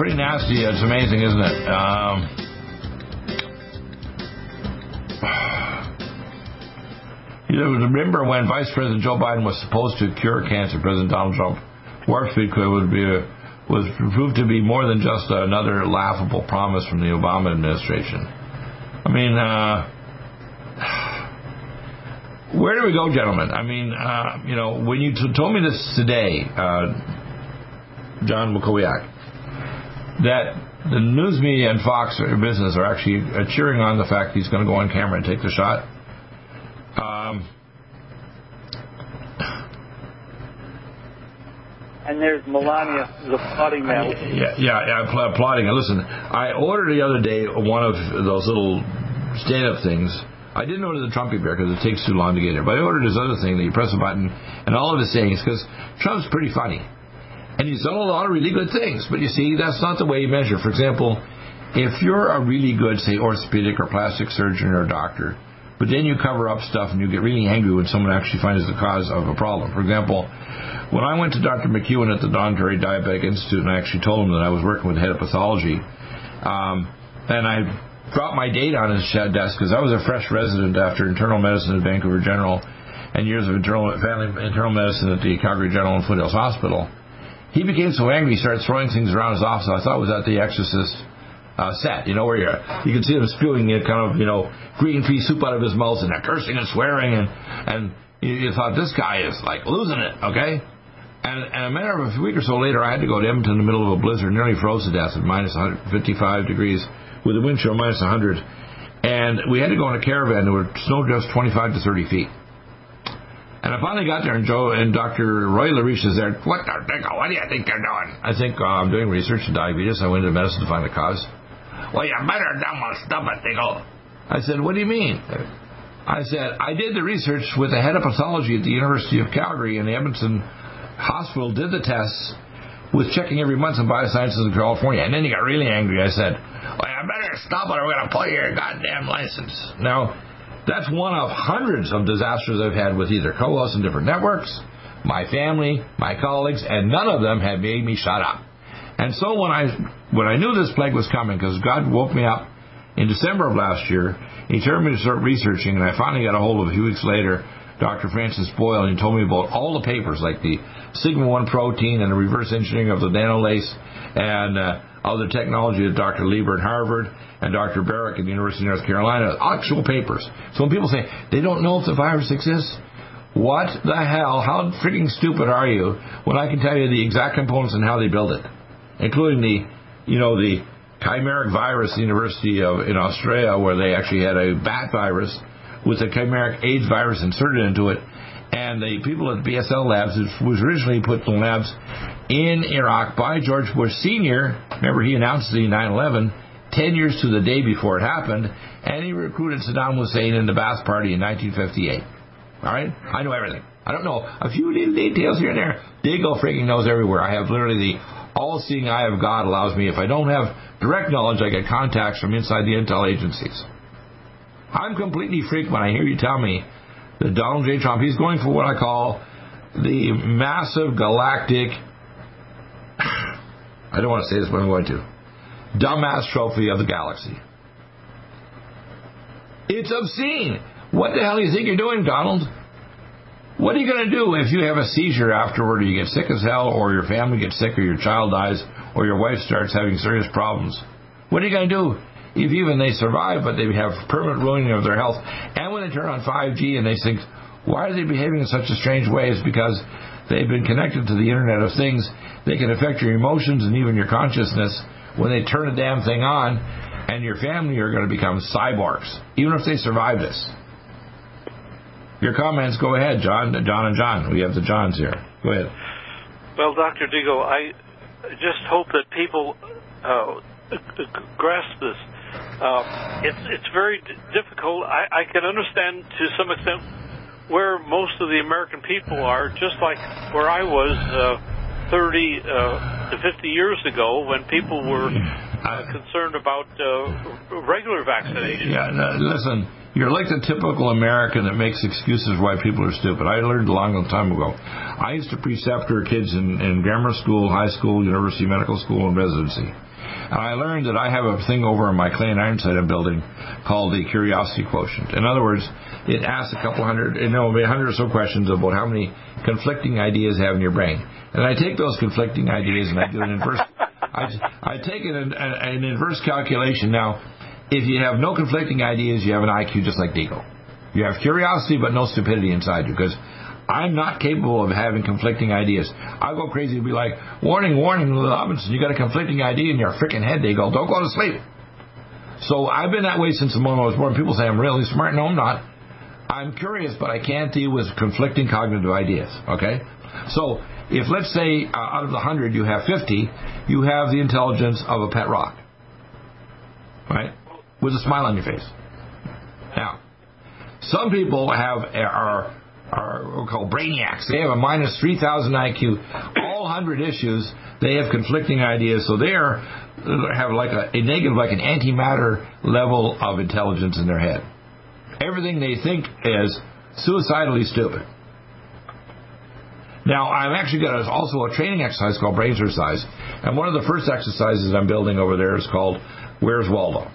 Pretty nasty. It's amazing, isn't it? Um, you know, remember when Vice President Joe Biden was supposed to cure cancer, President Donald Trump, Warp Speed would be a, was proved to be more than just another laughable promise from the Obama administration. I mean, uh, where do we go, gentlemen? I mean, uh, you know, when you t- told me this today, uh, John Walkowiak, that the news media and Fox Business are actually cheering on the fact he's going to go on camera and take the shot. Um, and there's Melania applauding that. Yeah, yeah, yeah I'm applauding it. Listen, I ordered the other day one of those little stand-up things. I didn't order the Trumpy bear because it takes too long to get here, but I ordered this other thing that you press a button, and all of his sayings because Trump's pretty funny, and he's done a lot of really good things. But you see, that's not the way you measure. For example, if you're a really good, say, orthopedic or plastic surgeon or doctor, but then you cover up stuff and you get really angry when someone actually finds the cause of a problem. For example, when I went to Dr. McEwen at the Don Terry Diabetic Institute and I actually told him that I was working with head of pathology, um, and I dropped my date on his desk because I was a fresh resident after internal medicine at Vancouver General and years of internal family internal medicine at the Calgary General and Foothills Hospital. He became so angry he started throwing things around his office. I thought it was at the Exorcist uh, set, you know, where you you can see him spewing you kind of you know green pea soup out of his mouth and they're cursing and swearing and and you, you thought this guy is like losing it, okay? And, and a matter of a week or so later, I had to go to Edmonton in the middle of a blizzard, nearly froze to death at minus 155 degrees with a wind chill minus 100. And we had to go in a caravan that would snow just 25 to 30 feet. And I finally got there, and Joe and Dr. Roy Lariche is there. What the heck? What do you think you're doing? I think uh, I'm doing research in diabetes. I went into medicine to find the cause. Well, you better dumb stop it, Deagle. I said, what do you mean? I said, I did the research with the head of pathology at the University of Calgary and the Edmonton Hospital, did the tests with checking every month in biosciences in California. And then he got really angry. I said, well, you better stop it or we're going to pull your goddamn license. Now, that's one of hundreds of disasters I've had with either co-hosts in different networks, my family, my colleagues, and none of them have made me shut up. And so when I when I knew this plague was coming, because God woke me up in December of last year, He turned me to start researching, and I finally got a hold of a few weeks later Dr. Francis Boyle, and he told me about all the papers, like the Sigma 1 protein and the reverse engineering of the nanolase, and uh, other technology of Dr. Lieber at Harvard and Dr. Baric at the University of North Carolina, actual papers. So when people say they don't know if the virus exists, what the hell? How freaking stupid are you when I can tell you the exact components and how they build it, including the, you know, the chimeric virus, the University of in Australia, where they actually had a bat virus with a chimeric AIDS virus inserted into it. And the people at the BSL Labs, it was originally put in labs in Iraq by George Bush Sr. Remember, he announced the 9 11 10 years to the day before it happened, and he recruited Saddam Hussein in the Ba'ath Party in 1958. All right? I know everything. I don't know a few little details here and there. Deagle freaking knows everywhere. I have literally the all seeing eye of God allows me, if I don't have direct knowledge, I get contacts from inside the intel agencies. I'm completely freaked when I hear you tell me that Donald J. Trump, he's going for what I call the massive galactic, I don't want to say this, but I'm going to, dumbass trophy of the galaxy. It's obscene. What the hell do you think you're doing, Donald? What are you going to do if you have a seizure afterward, or you get sick as hell, or your family gets sick, or your child dies, or your wife starts having serious problems? What are you going to do if even they survive, but they have permanent ruining of their health? And when they turn on 5G and they think, why are they behaving in such a strange way? It's because they've been connected to the Internet of Things. They can affect your emotions and even your consciousness when they turn the damn thing on, and your family are going to become cyborgs, even if they survive this. Your comments, go ahead, John, John and John. We have the Johns here. Go ahead. Well, Dr. Deagle, I just hope that people uh, grasp this. Uh, it's it's very difficult. I, I can understand to some extent where most of the American people are, just like where I was uh, 30 uh, to 50 years ago when people were uh, concerned about uh, regular vaccination. Yeah, no, listen, you're like the typical American that makes excuses why people are stupid. I learned a long, long time ago. I used to preceptor kids in, in grammar school, high school, university, medical school, and residency. And I learned that I have a thing over in my Clay and Ironside building called the curiosity quotient. In other words, it asks a couple hundred, you know, a hundred or so questions about how many conflicting ideas you have in your brain. And I take those conflicting ideas and I do an inverse. I, I take an, an, an inverse calculation. Now, if you have no conflicting ideas, you have an IQ just like Deagle. You have curiosity but no stupidity inside you because I'm not capable of having conflicting ideas. I'll go crazy and be like, warning, warning, Robinson, you got a conflicting idea in your freaking head. Go, don't go to sleep. So I've been that way since the moment I was born. People say I'm really smart. No, I'm not. I'm curious, but I can't deal with conflicting cognitive ideas. Okay? So if let's say uh, out of the 100 you have 50, you have the intelligence of a pet rock. Right? with a smile on your face. Now, some people have are are called brainiacs. They have a minus 3,000 IQ. All 100 issues, they have conflicting ideas, so they are have like a, a negative, like an antimatter level of intelligence in their head. Everything they think is suicidally stupid. Now, I've actually got also a training exercise called brain exercise, and one of the first exercises I'm building over there is called Where's Waldo?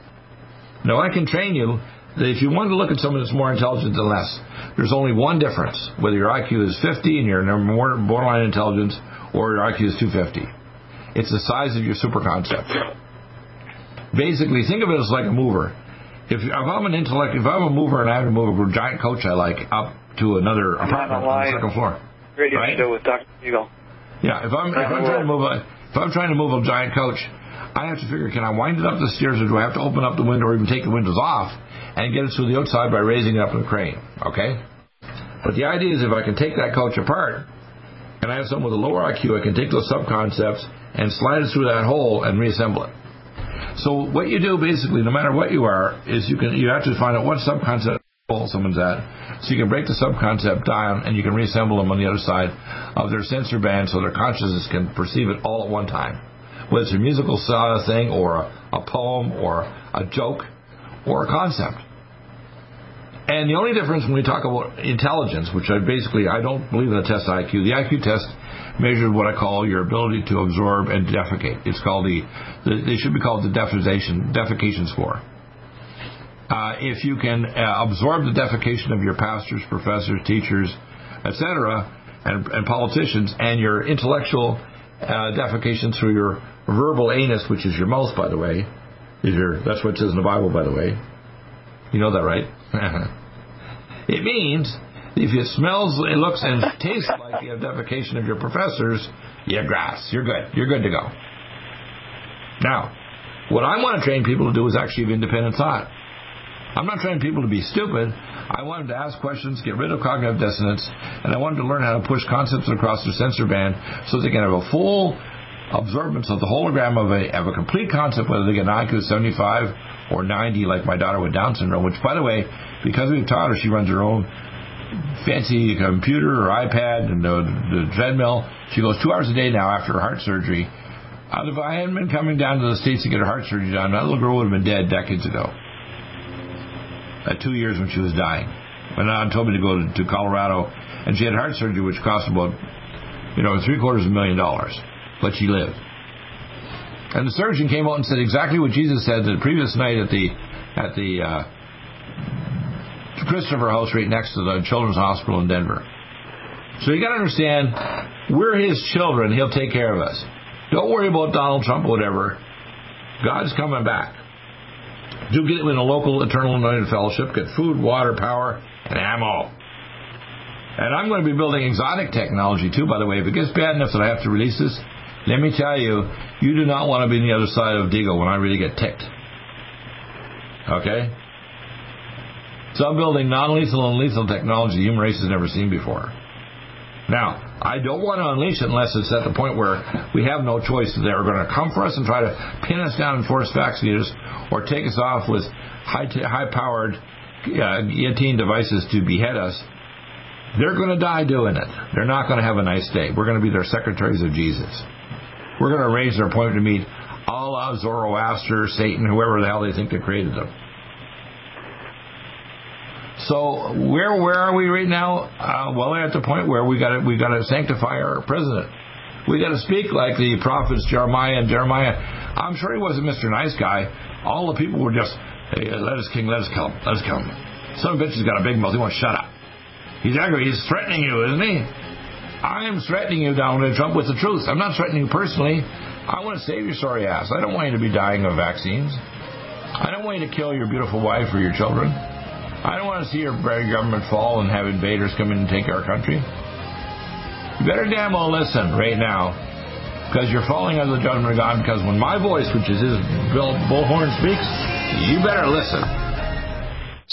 Now, I can train you that if you want to look at someone that's more intelligent than less, there's only one difference whether your IQ is 50 and you're more borderline intelligence or your IQ is 250. It's the size of your super concept. Basically, think of it as like a mover. If, if I'm an intellect, if I'm a mover and I have to move a giant coach I like up to another apartment on the second floor, Radio right? show with Dr. Deagle. Yeah, if I'm if I'm trying to move a if I'm trying to move a giant coach, I have to figure, can I wind it up the stairs or do I have to open up the window or even take the windows off and get it to the outside by raising it up in a crane? Okay? But the idea is if I can take that coach apart and I have someone with a lower IQ, I can take those subconcepts and slide it through that hole and reassemble it. So what you do basically, no matter what you are, is you can you have to find out what subconcept hole someone's at, so you can break the subconcept down and you can reassemble them on the other side of their sensor band so their consciousness can perceive it all at one time whether it's a musical thing or a, a poem or a joke or a concept. And the only difference when we talk about intelligence, which I basically I don't believe in the test IQ. The IQ test measures what I call your ability to absorb and defecate. It's called the, the they should be called the defecation defecation score. Uh, if you can uh, absorb the defecation of your pastors, professors, teachers, etc., and, and politicians, and your intellectual uh, defecation through your verbal anus, which is your mouth, by the way, is your that's what it says in the Bible, by the way. You know that, right? it means if it smells, it looks, and tastes like the defecation of your professors, you're grass. You're good. You're good to go. Now, what I want to train people to do is actually have independent thought. I'm not trying people to be stupid. I want them to ask questions, get rid of cognitive dissonance, and I want them to learn how to push concepts across their sensor band so they can have a full observance of the hologram of a, of a complete concept, whether they get an IQ of 75 or 90, like my daughter with Down syndrome, which, by the way, because we've taught her, she runs her own fancy computer or iPad and the, the treadmill. She goes two hours a day now after her heart surgery. If I hadn't been coming down to the States to get her heart surgery done, that little girl would have been dead decades ago. At two years when she was dying. My on told me to go to, to Colorado, and she had heart surgery, which cost about, you know, three quarters of a million dollars but she lived. And the surgeon came out and said exactly what Jesus said the previous night at the at the uh, Christopher House right next to the Children's Hospital in Denver. So you got to understand, we're His children. He'll take care of us. Don't worry about Donald Trump or whatever. God's coming back. Do get in a local Eternal Anointed Fellowship. Get food, water, power, and ammo. And I'm going to be building exotic technology too, by the way. If it gets bad enough that I have to release this, let me tell you, you do not want to be on the other side of Deagle when I really get ticked. Okay? So I'm building non-lethal and lethal technology the human race has never seen before. Now, I don't want to unleash it unless it's at the point where we have no choice. They're going to come for us and try to pin us down and force vaccinate us, or take us off with high t- high-powered uh, guillotine devices to behead us. They're going to die doing it. They're not going to have a nice day. We're going to be their secretaries of Jesus. We're going to arrange their appointment to meet Allah, Zoroaster, Satan, whoever the hell they think they created them. So where where are we right now? Uh, well, we're at the point where we got to we got to sanctify our president. We got to speak like the prophets Jeremiah and Jeremiah. I'm sure he wasn't Mr. Nice Guy. All the people were just, hey, let us king, let us come, let us come. Some bitch has got a big mouth. He wants to shut up. He's angry. He's threatening you, isn't he? I am threatening you, Donald Trump, with the truth. I'm not threatening you personally. I want to save your sorry ass. I don't want you to be dying of vaccines. I don't want you to kill your beautiful wife or your children. I don't want to see your government fall and have invaders come in and take our country. You better damn well listen right now, because you're falling under the judgment of God. Because when my voice, which is his bullhorn, speaks, you better listen.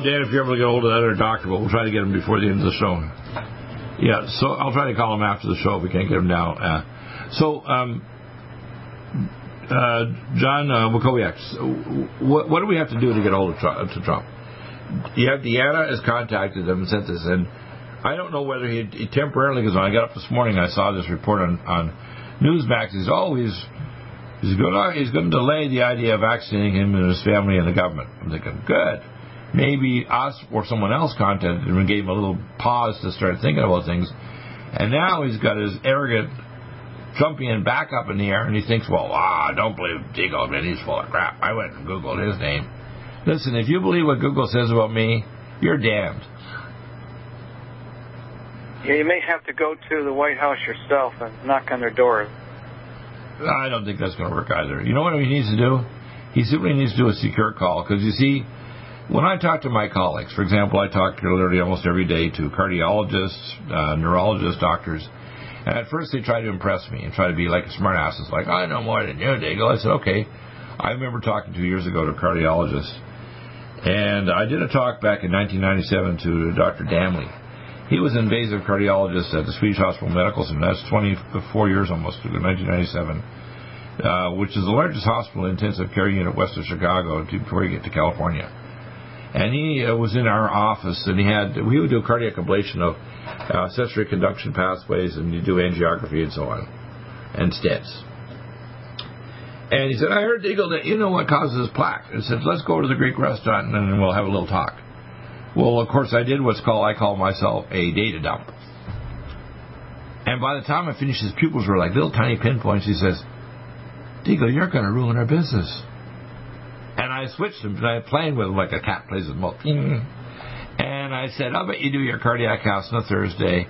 Dan, if you're able to get hold of that other doctor, but we'll try to get him before the end of the show. Yeah, so I'll try to call him after the show if we can't get him now. Uh, so, um, uh, John uh, what, what do we have to do to get hold of Trump? To Trump? You have Deanna has contacted him and sent this, and I don't know whether he, he temporarily, because when I got up this morning, I saw this report on, on Newsmax He's always he's going to, he's going to delay the idea of vaccinating him and his family and the government. I'm thinking, good. Maybe us or someone else contacted him and gave him a little pause to start thinking about things. And now he's got his arrogant Trumpian back up in the air, and he thinks, well, ah, don't believe Deagle, man, he's full of crap. I went and Googled his name. Listen, if you believe what Google says about me, you're damned. Yeah, you may have to go to the White House yourself and knock on their door. I don't think that's going to work either. You know what he needs to do? He simply needs to do a secure call because you see, when I talk to my colleagues, for example, I talk to literally almost every day to cardiologists, uh, neurologists, doctors, and at first they try to impress me and try to be like a smart It's like, I know more than you, Deagle. I said, okay. I remember talking two years ago to a cardiologist, and I did a talk back in 1997 to Dr. Damley he was an invasive cardiologist at the Swedish Hospital Medical Center. That's 24 years almost, 1997, uh, which is the largest hospital intensive care unit west of Chicago before you get to California. And he uh, was in our office, and he had we would do cardiac ablation of uh, sensory conduction pathways, and you do angiography and so on, and stents. And he said, I heard Deagle that you know what causes plaque. He said, let's go to the Greek restaurant and we'll have a little talk. Well, of course, I did what's called, I call myself a data dump. And by the time I finished, his pupils were like little tiny pinpoints. He says, Deagle, you're going to ruin our business. And I switched him, and I playing with him like a cat plays with milk. And I said, I'll bet you do your cardiac house on a Thursday.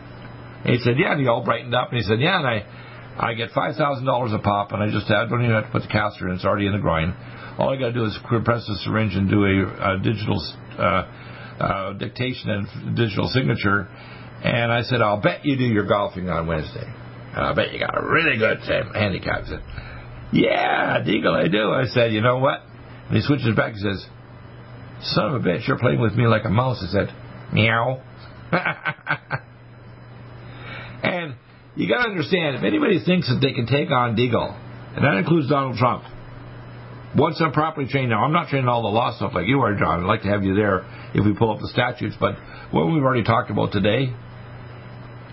And he said, yeah. And he all brightened up. And he said, yeah. And I, I get $5,000 a pop, and I just I don't even have to put the caster in. It's already in the groin. All I got to do is press the syringe and do a, a digital uh, uh, dictation and digital signature. And I said, I'll bet you do your golfing on Wednesday. And I bet you got a really good handicap. He said, Yeah, Deagle, I do. I said, You know what? And he switches back and says, Son of a bitch, you're playing with me like a mouse. I said, Meow. and you got to understand, if anybody thinks that they can take on Deagle, and that includes Donald Trump, once I'm properly trained, now I'm not training all the law stuff like you are, John. I'd like to have you there if we pull up the statutes. But what we've already talked about today,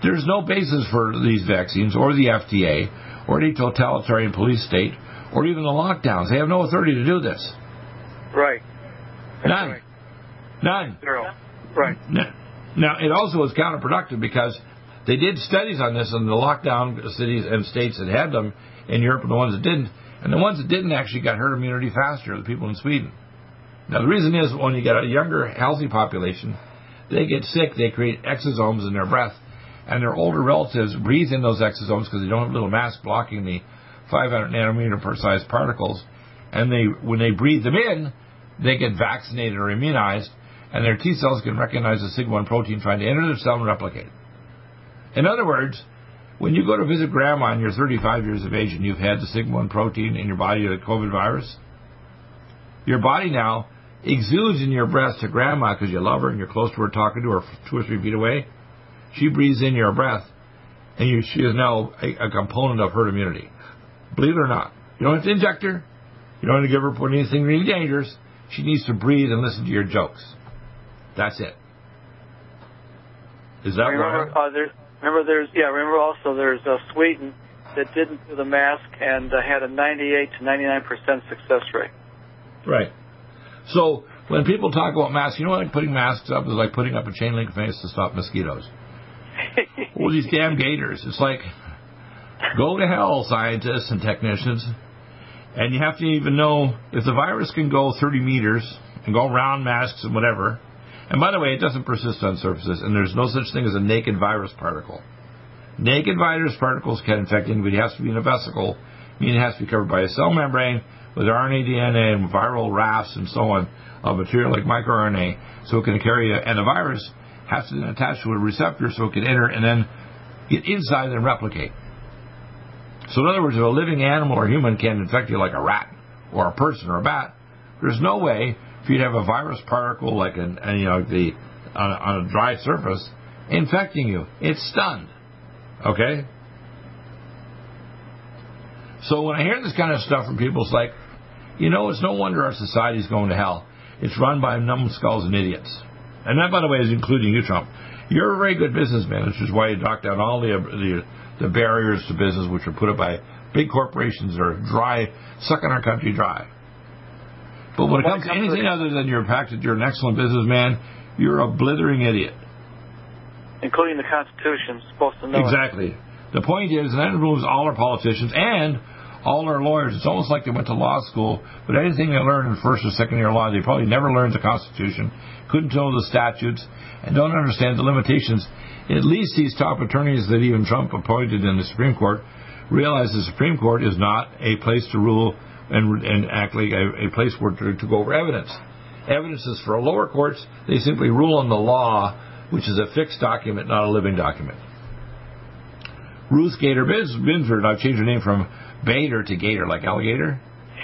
there's no basis for these vaccines or the FDA or any totalitarian police state or even the lockdowns. They have no authority to do this. Right. That's None. Right. None. Zero. Right. Now, it also was counterproductive because they did studies on this in the lockdown cities and states that had them in Europe and the ones that didn't and the ones that didn't actually got herd immunity faster, the people in Sweden. Now, the reason is when you get a younger, healthy population, they get sick, they create exosomes in their breath, and their older relatives breathe in those exosomes because they don't have a little mask blocking the 500 nanometer per size particles. And they, when they breathe them in, they get vaccinated or immunized, and their T cells can recognize the sigma 1 protein trying to enter their cell and replicate. In other words, when you go to visit grandma and you're 35 years of age and you've had the sigma 1 protein in your body, the COVID virus, your body now exudes in your breath to grandma because you love her and you're close to her, talking to her two or three feet away. She breathes in your breath, and you, she is now a, a, component of herd immunity. Believe it or not, you don't have to inject her. You don't want to give her put anything really dangerous. She needs to breathe and listen to your jokes. That's it. Is that remember, uh, there's, remember, there's yeah. Remember also there's uh, Sweden that didn't do the mask and uh, had a 98 to 99 percent success rate. Right. So when people talk about masks, you know, like putting masks up is like putting up a chain link fence to stop mosquitoes. All these damn gators. It's like, go to hell, scientists and technicians. And you have to even know if the virus can go 30 meters and go around masks and whatever. And by the way, it doesn't persist on surfaces, and there's no such thing as a naked virus particle. Naked virus particles can infect anybody. It has to be in a vesicle, meaning it has to be covered by a cell membrane with RNA, DNA, and viral rafts and so on of material like microRNA, so it can carry a, and the virus has to attach to a receptor so it can enter and then get inside and replicate. So in other words, if a living animal or human can infect you like a rat or a person or a bat, there's no way for you to have a virus particle like an, uh, you know the on a, on a dry surface infecting you. It's stunned. Okay. So when I hear this kind of stuff from people, it's like, you know, it's no wonder our society is going to hell. It's run by numbskulls and idiots. And that, by the way, is including you, Trump. You're a very good businessman, which is why you docked out all the, uh, the the barriers to business which are put up by big corporations that are dry, sucking our country dry. But when it comes to anything other than your fact that you're an excellent businessman, you're a blithering idiot. Including the Constitution, supposed to know. Exactly. It. The point is that removes all our politicians and all our lawyers. It's almost like they went to law school, but anything they learned in first or second year law, they probably never learned the Constitution, couldn't tell the statutes, and don't understand the limitations. At least these top attorneys that even Trump appointed in the Supreme Court realize the Supreme Court is not a place to rule and, and act like a, a place where to, to go over evidence. Evidence is for lower courts. They simply rule on the law, which is a fixed document, not a living document. Ruth Gator Binsford, I've changed her name from Bader to Gator, like alligator,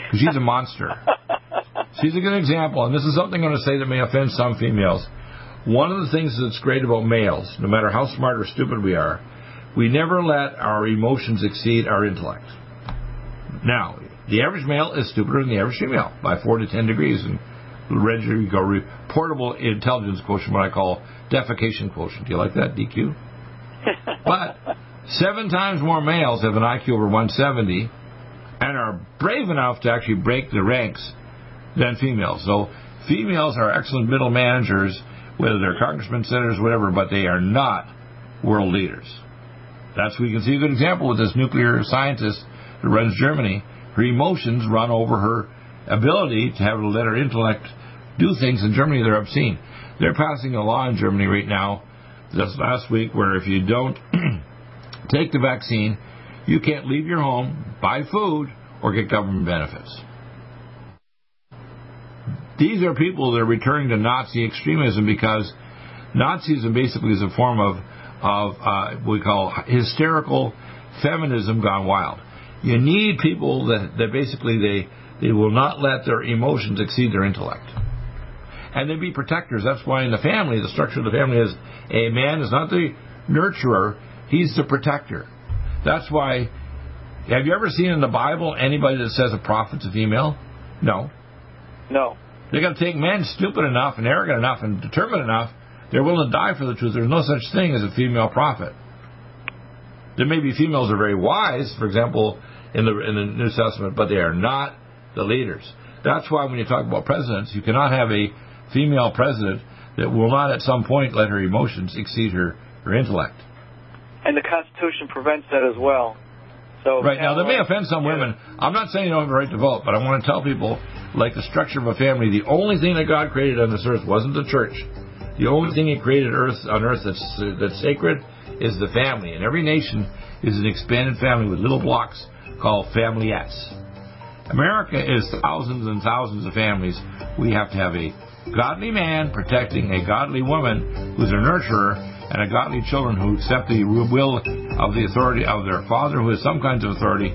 because she's a monster. she's a good example, and this is something I'm going to say that may offend some females. One of the things that's great about males, no matter how smart or stupid we are, we never let our emotions exceed our intellect. Now, the average male is stupider than the average female by four to ten degrees, and Reg, you go reportable intelligence quotient, what I call defecation quotient. Do you like that, DQ? but seven times more males have an IQ over 170 and are brave enough to actually break the ranks than females. So females are excellent middle managers, whether they're congressmen, senators, whatever, but they are not world leaders. That's we can see a good example with this nuclear scientist that runs Germany. Her emotions run over her ability to have to let her intellect do things. In Germany, they're obscene. They're passing a law in Germany right now, just last week, where if you don't take the vaccine, you can't leave your home, buy food, or get government benefits. These are people that are returning to Nazi extremism because Nazism basically is a form of of uh, we call hysterical feminism gone wild. You need people that, that basically they they will not let their emotions exceed their intellect. And they be protectors. That's why in the family, the structure of the family is a man is not the nurturer, he's the protector. That's why have you ever seen in the Bible anybody that says a prophet's a female? No. No. They're going to take men stupid enough and arrogant enough and determined enough they're willing to die for the truth. There's no such thing as a female prophet. There may be females who are very wise, for example, in the in the New Testament, but they are not the leaders. That's why when you talk about presidents, you cannot have a female president that will not at some point let her emotions exceed her, her intellect. And the Constitution prevents that as well. So right now, that may offend some women. I'm not saying you don't have the right to vote, but I want to tell people, like the structure of a family, the only thing that God created on this earth wasn't the church. The only thing He created earth on earth that's that's sacred is the family, and every nation is an expanded family with little blocks called familyettes. America is thousands and thousands of families. We have to have a godly man protecting a godly woman who's a nurturer and godly children who accept the will of the authority of their father who has some kinds of authority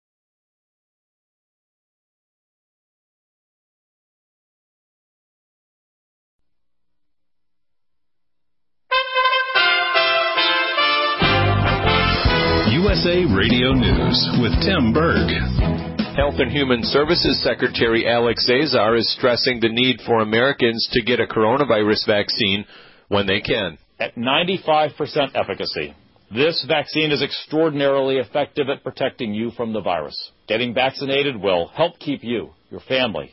USA Radio News with Tim Berg. Health and Human Services Secretary Alex Azar is stressing the need for Americans to get a coronavirus vaccine when they can. At 95% efficacy, this vaccine is extraordinarily effective at protecting you from the virus. Getting vaccinated will help keep you, your family,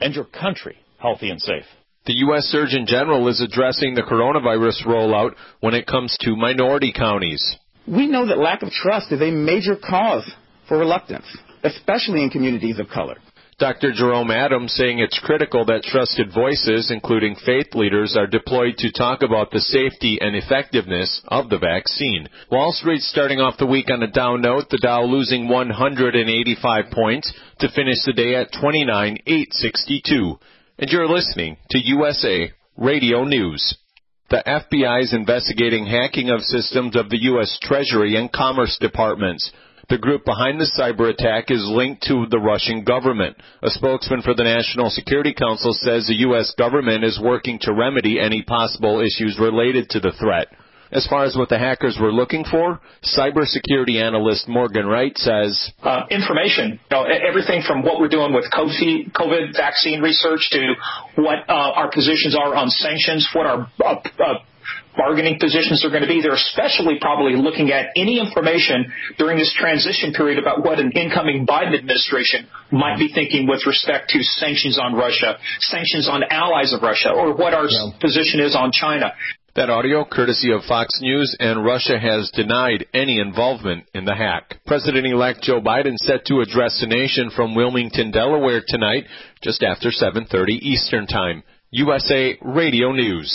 and your country healthy and safe. The U.S. Surgeon General is addressing the coronavirus rollout when it comes to minority counties. We know that lack of trust is a major cause for reluctance, especially in communities of color. Dr. Jerome Adams saying it's critical that trusted voices, including faith leaders, are deployed to talk about the safety and effectiveness of the vaccine. Wall Street starting off the week on a down note, the Dow losing 185 points to finish the day at 29,862. And you're listening to USA Radio News. The FBI is investigating hacking of systems of the U.S. Treasury and Commerce Departments. The group behind the cyber attack is linked to the Russian government. A spokesman for the National Security Council says the U.S. government is working to remedy any possible issues related to the threat. As far as what the hackers were looking for, cybersecurity analyst Morgan Wright says uh, information. You know, everything from what we're doing with COVID vaccine research to what uh, our positions are on sanctions, what our uh, uh bargaining positions are going to be. They're especially probably looking at any information during this transition period about what an incoming Biden administration might be thinking with respect to sanctions on Russia, sanctions on allies of Russia, or what our yeah. position is on China. That audio, courtesy of Fox News, and Russia has denied any involvement in the hack. President-elect Joe Biden set to address the nation from Wilmington, Delaware tonight, just after 7:30 Eastern Time. USA Radio News.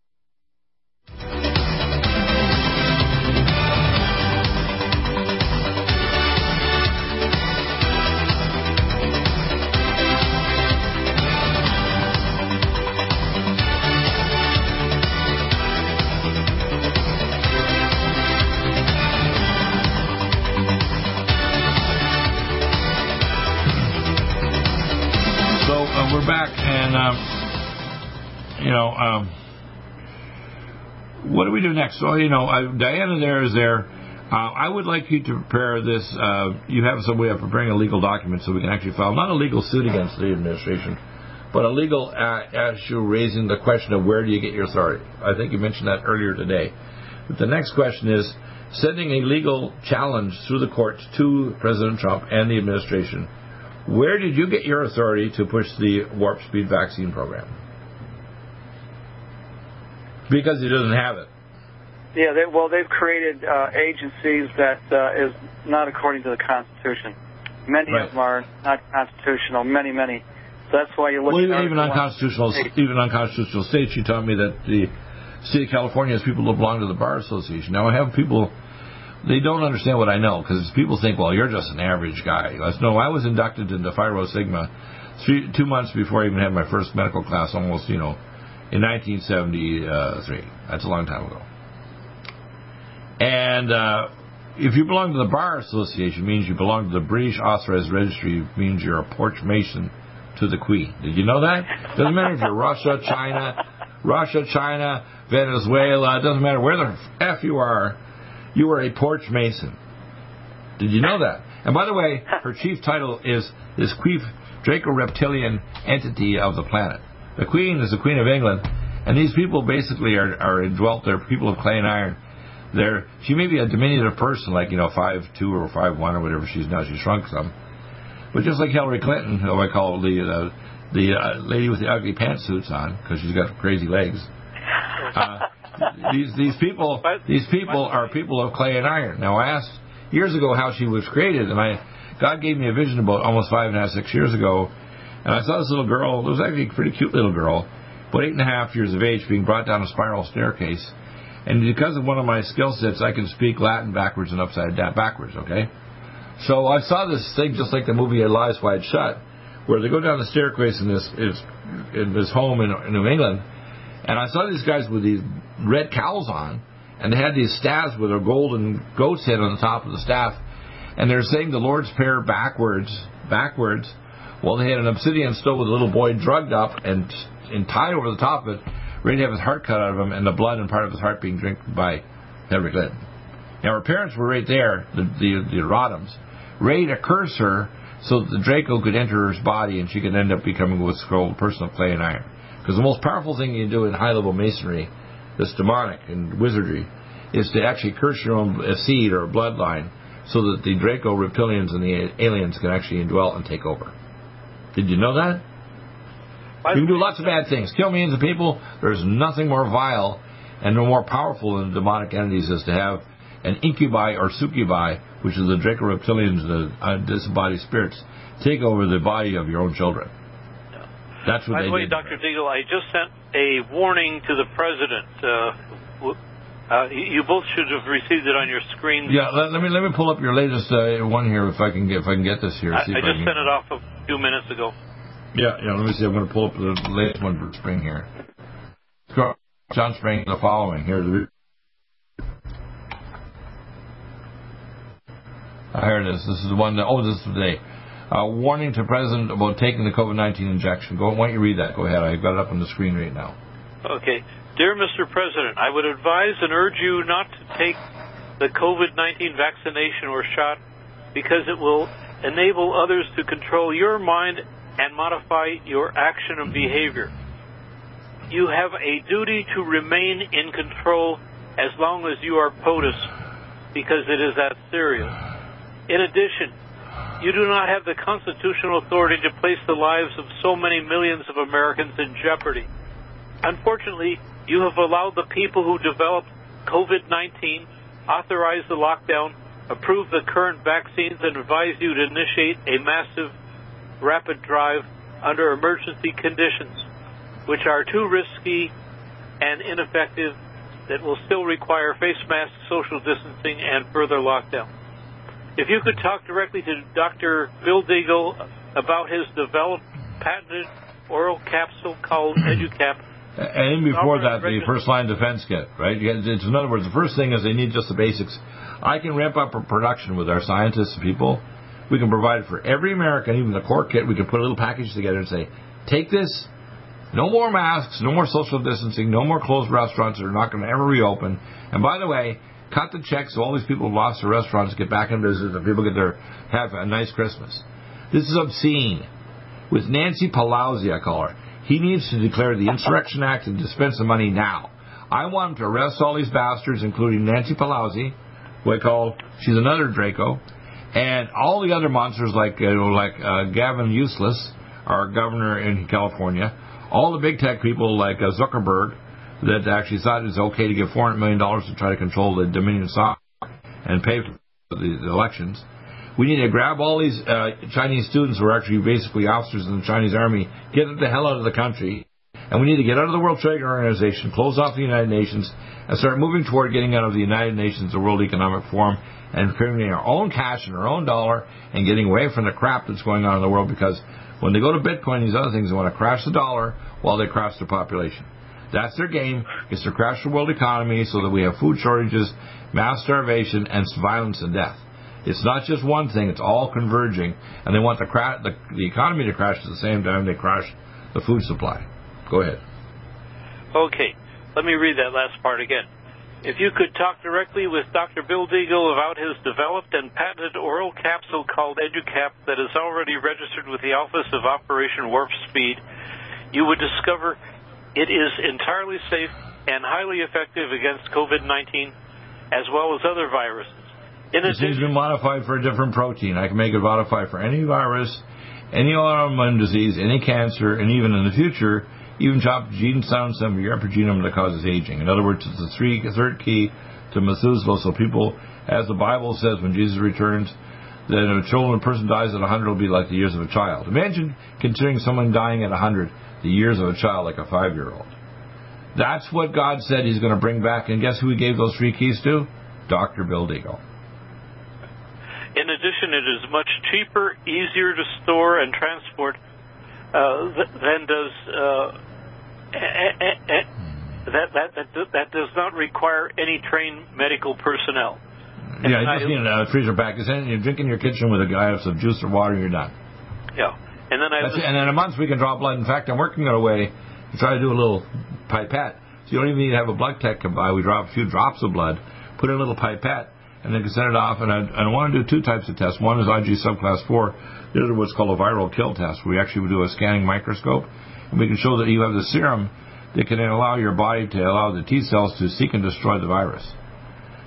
We do next? So, you know, uh, Diana there is there. Uh, I would like you to prepare this. Uh, you have some way of preparing a legal document so we can actually file not a legal suit against the administration, but a legal uh, issue raising the question of where do you get your authority. I think you mentioned that earlier today. But the next question is sending a legal challenge through the courts to President Trump and the administration. Where did you get your authority to push the warp speed vaccine program? Because he doesn't have it. Yeah, they, well, they've created uh, agencies that uh, is not according to the Constitution. Many right. of them are not constitutional. Many, many. So that's why you look. Well, even, even unconstitutional, states. even unconstitutional states. You taught me that the state of California has people that belong to the bar association. Now I have people. They don't understand what I know because people think, well, you're just an average guy. No, I was inducted into Phi Sigma three, two months before I even had my first medical class, almost, you know, in 1973. That's a long time ago. And uh, if you belong to the Bar Association, means you belong to the British Authorized Registry, means you're a porch mason to the Queen. Did you know that? Doesn't matter if you're Russia, China, Russia, China, Venezuela. It doesn't matter where the f you are. You are a porch mason. Did you know that? And by the way, her chief title is this Queef Draco reptilian entity of the planet. The Queen is the Queen of England, and these people basically are, are indwelt. They're people of clay and iron there she may be a diminutive person, like you know five two or five one or whatever she's now. She shrunk some, but just like Hillary Clinton, who I call the uh, the uh, lady with the ugly pantsuits on because she's got crazy legs. Uh, these these people these people are people of clay and iron. Now I asked years ago how she was created, and I God gave me a vision about almost five and a half six years ago, and I saw this little girl. It was actually a pretty cute little girl, about eight and a half years of age, being brought down a spiral staircase and because of one of my skill sets, I can speak Latin backwards and upside down, backwards, okay? So I saw this thing just like the movie Eyes Wide Shut, where they go down the staircase in this is in this home in, in New England, and I saw these guys with these red cowls on, and they had these staffs with a golden goat's head on the top of the staff, and they're saying the Lord's Prayer backwards, backwards. Well, they had an obsidian stone with a little boy drugged up and and tied over the top of it, ready to have his heart cut out of him, and the blood and part of his heart being drank by Hillary Clinton. Now her parents were right there, the the, the Rodhams, ready to curse her so that the Draco could enter her body and she could end up becoming what's called a person of clay and iron. Because the most powerful thing you can do in high level masonry, that's demonic and wizardry, is to actually curse your own seed or bloodline so that the Draco reptilians and the aliens can actually indwell and take over. Did you know that? You can do lots of bad things, kill millions of people. There's nothing more vile and no more powerful than demonic entities as to have an incubi or succubi, which is the Draco reptilians, the uh, disembodied spirits, take over the body of your own children. That's what By the way, did. Dr. Deagle, I just sent a warning to the president. Uh, uh, you both should have received it on your screen. Yeah, let, let me let me pull up your latest uh, one here if I can get if I can get this here. I, I just can... sent it off a few minutes ago. Yeah, yeah. Let me see. I'm going to pull up the latest one for spring here. John Spring, the following. The. Uh, here it is. This is the one that. Oh, this is today. Uh, warning to President about taking the COVID-19 injection. Go. Why don't you read that? Go ahead. I've got it up on the screen right now. Okay. Dear Mr. President, I would advise and urge you not to take the COVID 19 vaccination or shot because it will enable others to control your mind and modify your action and behavior. You have a duty to remain in control as long as you are POTUS because it is that serious. In addition, you do not have the constitutional authority to place the lives of so many millions of Americans in jeopardy. Unfortunately, you have allowed the people who developed COVID 19, authorized the lockdown, approved the current vaccines, and advised you to initiate a massive rapid drive under emergency conditions, which are too risky and ineffective that will still require face masks, social distancing, and further lockdown. If you could talk directly to Dr. Bill Deagle about his developed patented oral capsule called EduCap. And before that, the first line defense kit, right? It's, in other words, the first thing is they need just the basics. I can ramp up production with our scientists and people. We can provide it for every American, even the core kit. We can put a little package together and say, take this. No more masks, no more social distancing, no more closed restaurants that are not going to ever reopen. And by the way, cut the checks so all these people who lost their restaurants get back in business and people get their have a nice Christmas. This is obscene. With Nancy Pelosi, I call her. He needs to declare the Insurrection Act and dispense the money now. I want him to arrest all these bastards, including Nancy Pelosi, who I call she's another Draco, and all the other monsters like uh, like uh, Gavin Useless, our governor in California, all the big tech people like uh, Zuckerberg, that actually thought it was okay to give $400 million to try to control the Dominion stock and pay for the, elections. We need to grab all these uh, Chinese students who are actually basically officers in the Chinese army, get them the hell out of the country, and we need to get out of the World Trade Organization, close off the United Nations, and start moving toward getting out of the United Nations, the World Economic Forum, and creating our own cash and our own dollar, and getting away from the crap that's going on in the world. Because when they go to Bitcoin, and these other things, they want to crash the dollar while they crash the population. That's their game, is to crash the world economy so that we have food shortages, mass starvation, and violence and death. It's not just one thing, it's all converging. And they want the, cra- the, the economy to crash at the same time they crash the food supply. Go ahead. Okay, let me read that last part again. If you could talk directly with Dr. Bill Deagle about his developed and patented oral capsule called EduCap that is already registered with the Office of Operation Warp Speed, you would discover it is entirely safe and highly effective against COVID 19 as well as other viruses. In It seems to be modified for a different protein. I can make it modified for any virus, any autoimmune disease, any cancer, and even in the future, even chop gene sound some of your epigenome that causes aging. In other words, it's the three, third key to Methuselah. So people, as the Bible says, when Jesus returns, that if a children a person dies at 100, it'll be like the years of a child. Imagine considering someone dying at 100, the years of a child, like a five-year-old. That's what God said He's going to bring back. And guess who He gave those three keys to? Dr. Bill Deagle. In addition, it is much cheaper, easier to store and transport uh, than does uh, eh, eh, eh, hmm. that, that that that does not require any trained medical personnel. And yeah, you just need a freezer pack. And you're drinking your kitchen with a glass of juice or water, and you're done. Yeah, and then I That's and in a month we can draw blood. In fact, I'm working on a way to try to do a little pipette. So you don't even need to have a blood tech come by. We drop a few drops of blood, put in a little pipette, and then can send it off. And I, and I want to do two types of tests. One is IG subclass 4. The other what's called a viral kill test, we actually do a scanning microscope, and we can show that you have the serum that can allow your body to allow the T cells to seek and destroy the virus.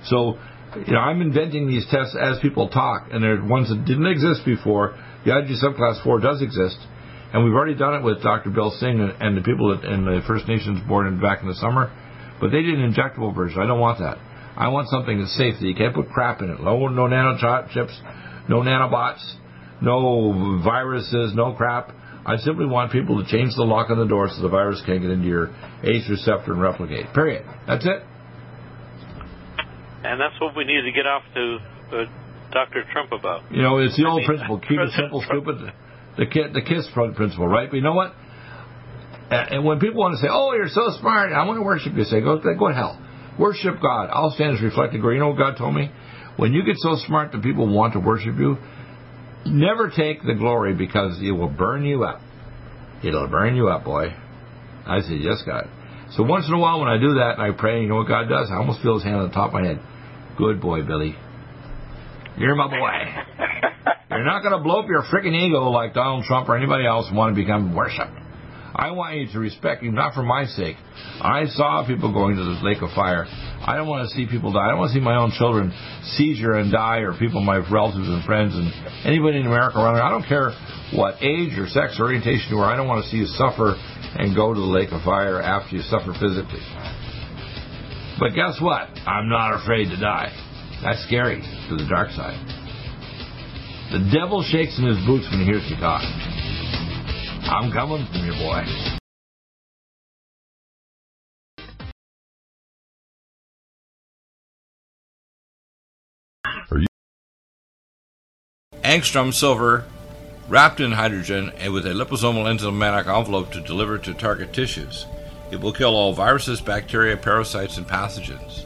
So, you know, I'm inventing these tests as people talk, and they're ones that didn't exist before. The IG subclass 4 does exist, and we've already done it with Dr. Bill Singh and, the people in the First Nations board back in the summer, but they did an injectable version. I don't want that. I want something that's safe. That you can't put crap in it. No, no nanochips, no nanobots, no viruses, no crap. I simply want people to change the lock on the door so the virus can't get into your ACE receptor and replicate. Period. That's it. And that's what we need to get off to uh, Dr. Trump about. You know, it's the I old mean, principle: keep it simple, stupid. The the KISS front principle, right? But you know what? And when people want to say, "Oh, you're so smart," I want to worship you. Say, "Go, go to hell." Worship God. I'll stand as reflected glory. You know what God told me? When you get so smart that people want to worship you, never take the glory because it will burn you up. It'll burn you up, boy. I said, yes, God. So once in a while when I do that and I pray, you know what God does? I almost feel his hand on the top of my head. Good boy, Billy. You're my boy. You're not going to blow up your freaking ego like Donald Trump or anybody else want to become worshipped. I want you to respect me, not for my sake. I saw people going to the lake of fire. I don't want to see people die. I don't want to see my own children seizure and die, or people, my relatives and friends, and anybody in America around. I don't care what age or sex or orientation you are. I don't want to see you suffer and go to the lake of fire after you suffer physically. But guess what? I'm not afraid to die. That's scary to the dark side. The devil shakes in his boots when he hears you talk. I'm coming from your boy. Angstrom silver wrapped in hydrogen and with a liposomal enzymatic envelope to deliver to target tissues. It will kill all viruses, bacteria, parasites, and pathogens.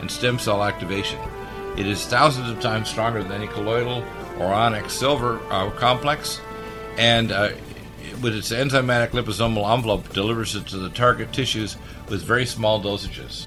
and stem cell activation. It is thousands of times stronger than any colloidal or ionic silver uh, complex, and uh, with its enzymatic liposomal envelope delivers it to the target tissues with very small dosages.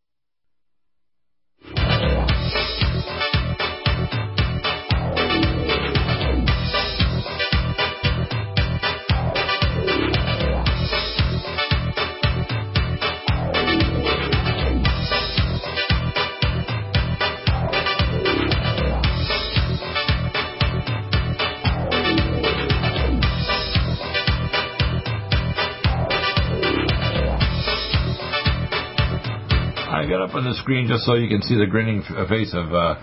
on the screen just so you can see the grinning face of uh,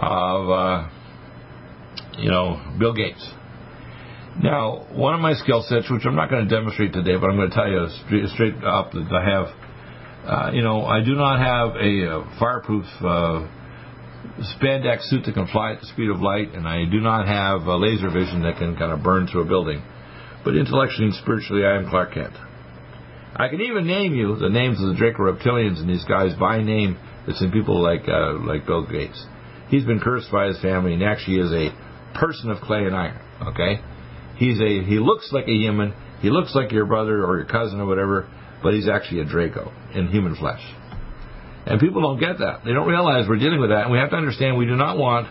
of uh, you know Bill Gates. Now, one of my skill sets, which I'm not going to demonstrate today, but I'm going to tell you straight, straight up that I have, uh, you know, I do not have a uh, fireproof uh, spandex suit that can fly at the speed of light, and I do not have a laser vision that can kind of burn through a building. But intellectually and spiritually, I am Clark Kent. I can even name you the names of the Draco reptilians and these guys by name. That's in people like uh, like Bill Gates. He's been cursed by his family, and actually is a person of clay and iron. Okay, he's a he looks like a human. He looks like your brother or your cousin or whatever, but he's actually a Draco in human flesh. And people don't get that. They don't realize we're dealing with that, and we have to understand we do not want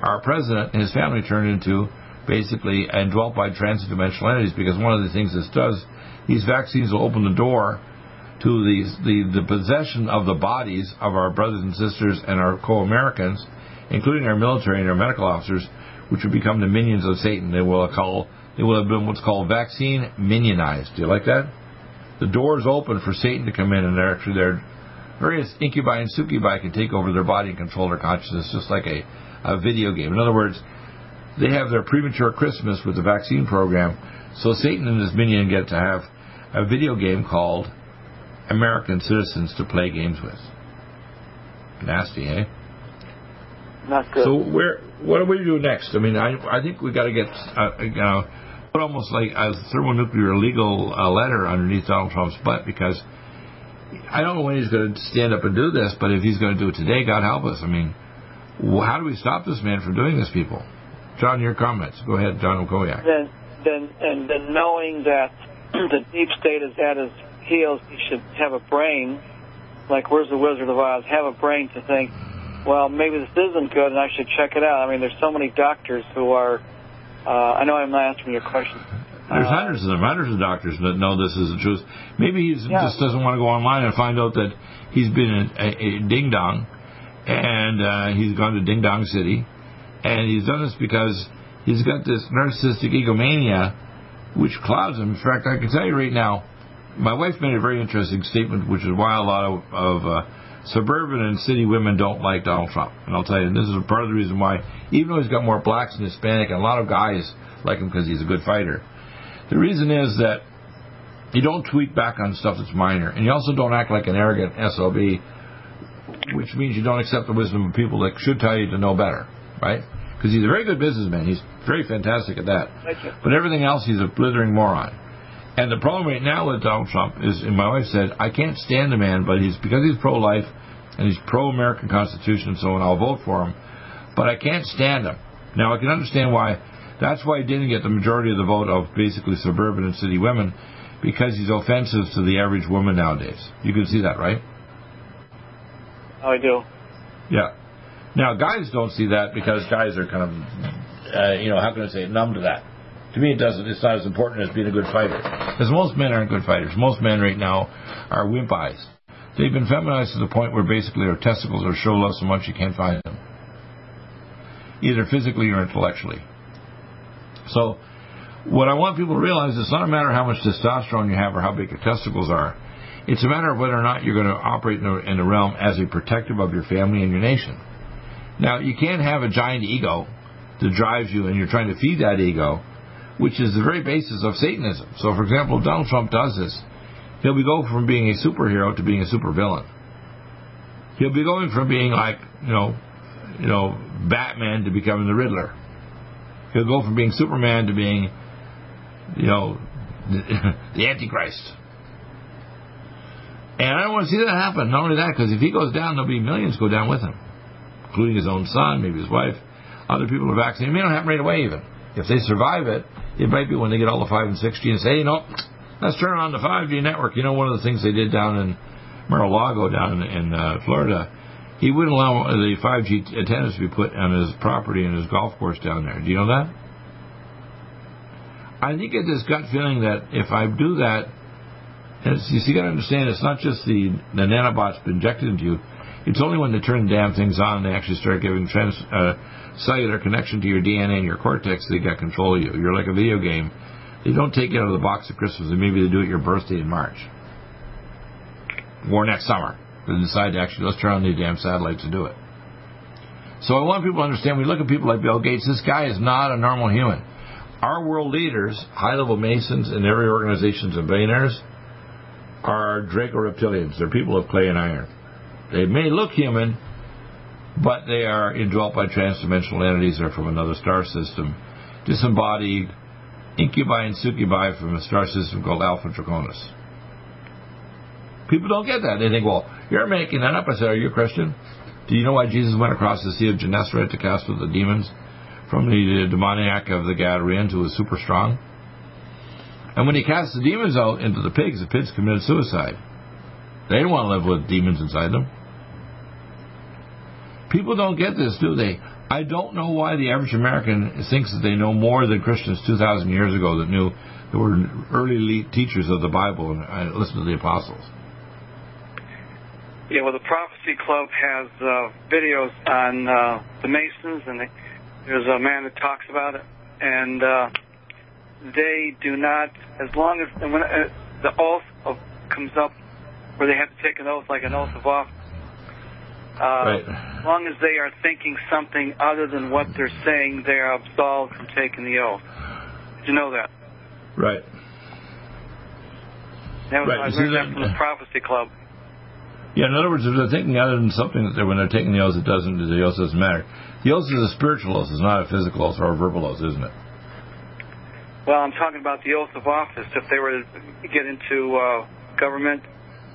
our president and his family turned into basically and dwelt by transdimensional entities because one of the things this does these vaccines will open the door to the, the, the possession of the bodies of our brothers and sisters and our co-Americans, including our military and our medical officers, which will become the minions of Satan. They will call they will have been what's called vaccine minionized. Do you like that? The door is open for Satan to come in, and they're actually their various incubi and succubi can take over their body and control their consciousness, just like a, a video game. In other words, they have their premature Christmas with the vaccine program, so Satan and his minion get to have a video game called American Citizens to play games with. Nasty, eh? Not good. So where what do we do next? I mean, I I think we got to get uh, you know put almost like a thermonuclear legal uh, letter underneath Donald Trump's butt because I don't know when he's going to stand up and do this, but if he's going to do it today, God help us. I mean, how do we stop this man from doing this, people? John, your comments. Go ahead, John Walkowiak. Then, then, and then knowing that the deep state is at his heels, he should have a brain, like where's the Wizard of Oz, have a brain to think, well, maybe this isn't good and I should check it out. I mean, there's so many doctors who are, uh, I know I'm not answering your question. There's uh, hundreds of them, hundreds of doctors that know this is the truth. Maybe he yeah. just doesn't want to go online and find out that he's been a, a, a ding dong and uh, he's gone to Ding Dong City and he's done this because he's got this narcissistic egomania which clouds him. In fact, I can tell you right now, my wife made a very interesting statement, which is why a lot of, of uh, suburban and city women don't like Donald Trump. And I'll tell you, this is part of the reason why, even though he's got more blacks and Hispanic, and a lot of guys like him because he's a good fighter. The reason is that you don't tweet back on stuff that's minor, and you also don't act like an arrogant SOB, which means you don't accept the wisdom of people that should tell you to know better, right? Because he's a very good businessman. He's very fantastic at that. But everything else, he's a blithering moron. And the problem right now with Donald Trump is, and my wife said, I can't stand the man, but he's because he's pro-life and he's pro-American Constitution so. I'll vote for him, but I can't stand him Now, I can understand why. That's why he didn't get the majority of the vote of basically suburban and city women, because he's offensive to the average woman nowadays. You can see that, right? I do. Yeah. Now, guys don't see that because guys are kind of, uh, you know, how can I say, it, numb to that. To me, it doesn't. It's not as important as being a good fighter. Because most men aren't good fighters. Most men right now are wimp eyes. They've been feminized to the point where basically their testicles are show less so much you can't find them, either physically or intellectually. So, what I want people to realize is it's not a matter how much testosterone you have or how big your testicles are. It's a matter of whether or not you're going to operate in the, in the realm as a protective of your family and your nation. Now, you can't have a giant ego that drives you and you're trying to feed that ego, which is the very basis of Satanism. So, for example, if Donald Trump does this, he'll be going from being a superhero to being a supervillain. He'll be going from being like, you know, you know, Batman to becoming the Riddler. He'll go from being Superman to being, you know, the Antichrist. And I don't want to see that happen. Not only that, because if he goes down, there'll be millions go down with him, including his own son, maybe his wife. Other people are vaccinated. It may not happen right away, even. If they survive it, it might be when they get all the 5 and 6 G and say, you know, let's turn on the 5G network. You know, one of the things they did down in Mar-a-Lago, down in, in uh, Florida, he wouldn't allow the 5G antennas to be put on his property and his golf course down there. Do you know that? I think it's this gut feeling that if I do that, you see, got to understand, it's not just the the nanobots injected into you. It's only when they turn the damn things on, they actually start giving trans, uh, cellular connection to your DNA and your cortex. that They got control of you. You're like a video game. They don't take you out of the box at Christmas, and maybe they do it your birthday in March or next summer. They decide to actually let's turn on the damn satellites to do it. So I want people to understand. We look at people like Bill Gates. This guy is not a normal human. Our world leaders, high-level masons in every organizations and billionaires, are Draco reptilians. They're people of clay and iron. They may look human, but they are indwelt by transdimensional entities. They're from another star system, disembodied incubi and succubi from a star system called Alpha Draconis. People don't get that. They think, well, you're making that up. I said, are you a Christian? Do you know why Jesus went across the Sea of Gennesaret to cast out the demons from the demoniac of the Gadarenes who was super strong? And when he cast the demons out into the pigs, the pigs committed suicide. They didn't want to live with demons inside them. People don't get this, do they? I don't know why the average American thinks that they know more than Christians 2,000 years ago that knew that were early teachers of the Bible and uh, listened to the apostles. Yeah, well, the Prophecy Club has uh, videos on uh, the Masons, and they, there's a man that talks about it, and uh, they do not, as long as when uh, the oath of, comes up, where they have to take an oath, like an oath of office. Uh, right. As long as they are thinking something other than what they're saying, they are absolved from taking the oath. Did you know that? Right. That was, Right, I learned that- from the Prophecy Club. Yeah, in other words, if they're thinking other than something that they're, when they're taking the oath, it doesn't, the oath doesn't matter. The oath is a spiritual oath, it's not a physical oath or a verbal oath, isn't it? Well, I'm talking about the oath of office. If they were to get into uh, government,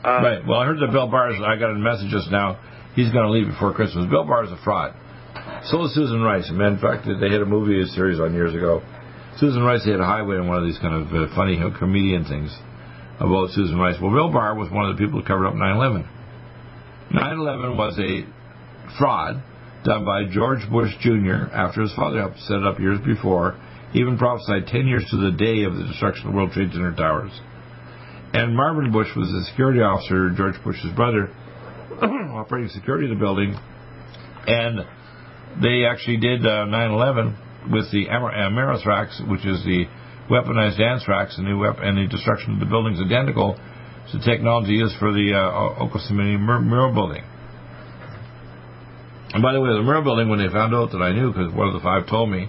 uh, right. Well, I heard that Bill Barr I got a message just now, he's going to leave before Christmas. Bill Barr is a fraud. So is Susan Rice. In fact, they had a movie series on years ago. Susan Rice had a highway in one of these kind of uh, funny comedian things about Susan Rice. Well, Bill Barr was one of the people who covered up 9 11. 9 11 was a fraud done by George Bush Jr. after his father helped set it up years before. Even prophesied 10 years to the day of the destruction of the World Trade Center towers. And Marvin Bush was the security officer, George Bush's brother, operating security of the building. And they actually did uh, 9/11 with the Amer- Amerithrax, which is the weaponized anthrax, and the, and the destruction of the buildings identical to the technology used for the uh, Oklahoma Mur- Murrah building. And by the way, the Murrah building, when they found out that I knew, because one of the five told me,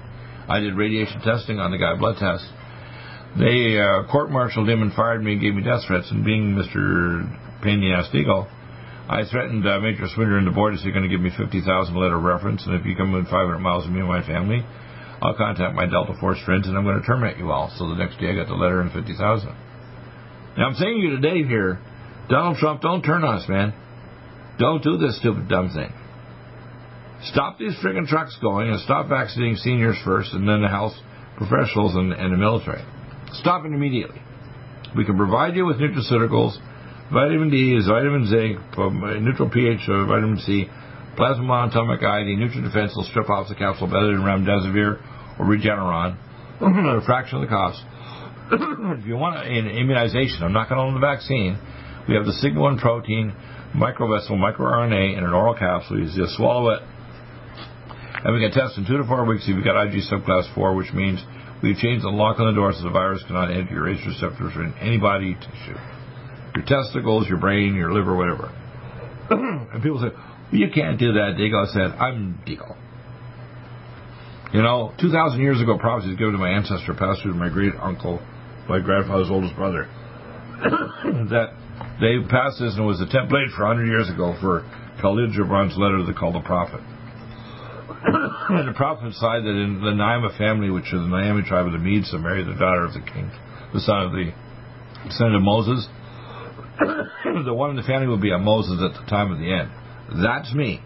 I did radiation testing on the guy, blood test. They uh, court-martialed him and fired me and gave me death threats. And being Mr. Pain in the ass Eagle, I threatened uh, Major Swindler and the board, "You're going to give me 50,000 letter reference, and if you come within 500 miles of me and my family, I'll contact my Delta Force friends and I'm going to terminate you all." So the next day I got the letter and 50,000. Now I'm saying to you today here, Donald Trump, don't turn on us, man. Don't do this stupid dumb thing. Stop these friggin' trucks going and stop vaccinating seniors first and then the health professionals and, and the military. Stop it immediately. We can provide you with nutraceuticals. Vitamin D is vitamin zinc, neutral pH of vitamin C, plasma monatomic iodine, NutriDefense will strip off the capsule better than remdesivir or Regeneron at a fraction of the cost. if you want an immunization, I'm not going to own the vaccine. We have the Sigma 1 protein, microvessel, microRNA, in an oral capsule. You just swallow it. And we can test in two to four weeks if you've got IG subclass 4, which means we've changed the lock on the door so the virus cannot enter your ACE receptors in any body tissue. Your testicles, your brain, your liver, whatever. and people say, you can't do that. Deagle said, I'm Deagle. You know, 2,000 years ago, prophecy was given to my ancestor, to my great uncle, my grandfather's oldest brother. that they passed this and it was a template for 100 years ago for Khalil Gibran's letter to call the prophet. and the prophet said that in the Naima family, which is the Miami tribe of the Medes, to marry the daughter of the king, the son of the son of Moses, the one in the family will be a Moses at the time of the end. That's me.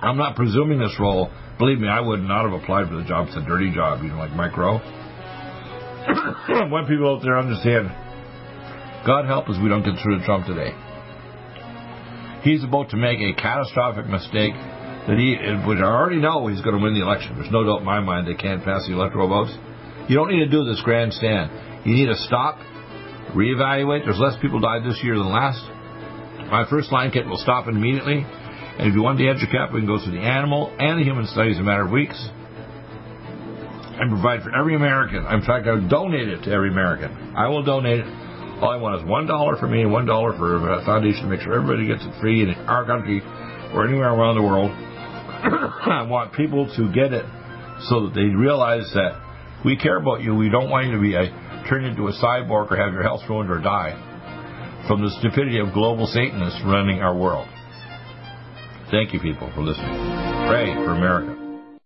I'm not presuming this role. Believe me, I would not have applied for the job. It's a dirty job, you know, like Mike Rowe. People out there understand. God help us we don't get through to Trump today. He's about to make a catastrophic mistake that he, which I already know he's going to win the election. There's no doubt in my mind they can't pass the electoral votes. You don't need to do this grandstand. You need to stop, reevaluate. There's less people died this year than last. My first line kit will stop immediately. And if you want the EduCap, we can go through the animal and the human studies in a matter of weeks and provide for every American. In fact, I would donate it to every American. I will donate it. All I want is one dollar for me and one dollar for a foundation to make sure everybody gets it free in our country or anywhere around the world. I want people to get it so that they realize that we care about you. We don't want you to be a turn into a cyborg or have your health ruined or die from the stupidity of global Satanists running our world. Thank you, people, for listening. Pray for America.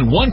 One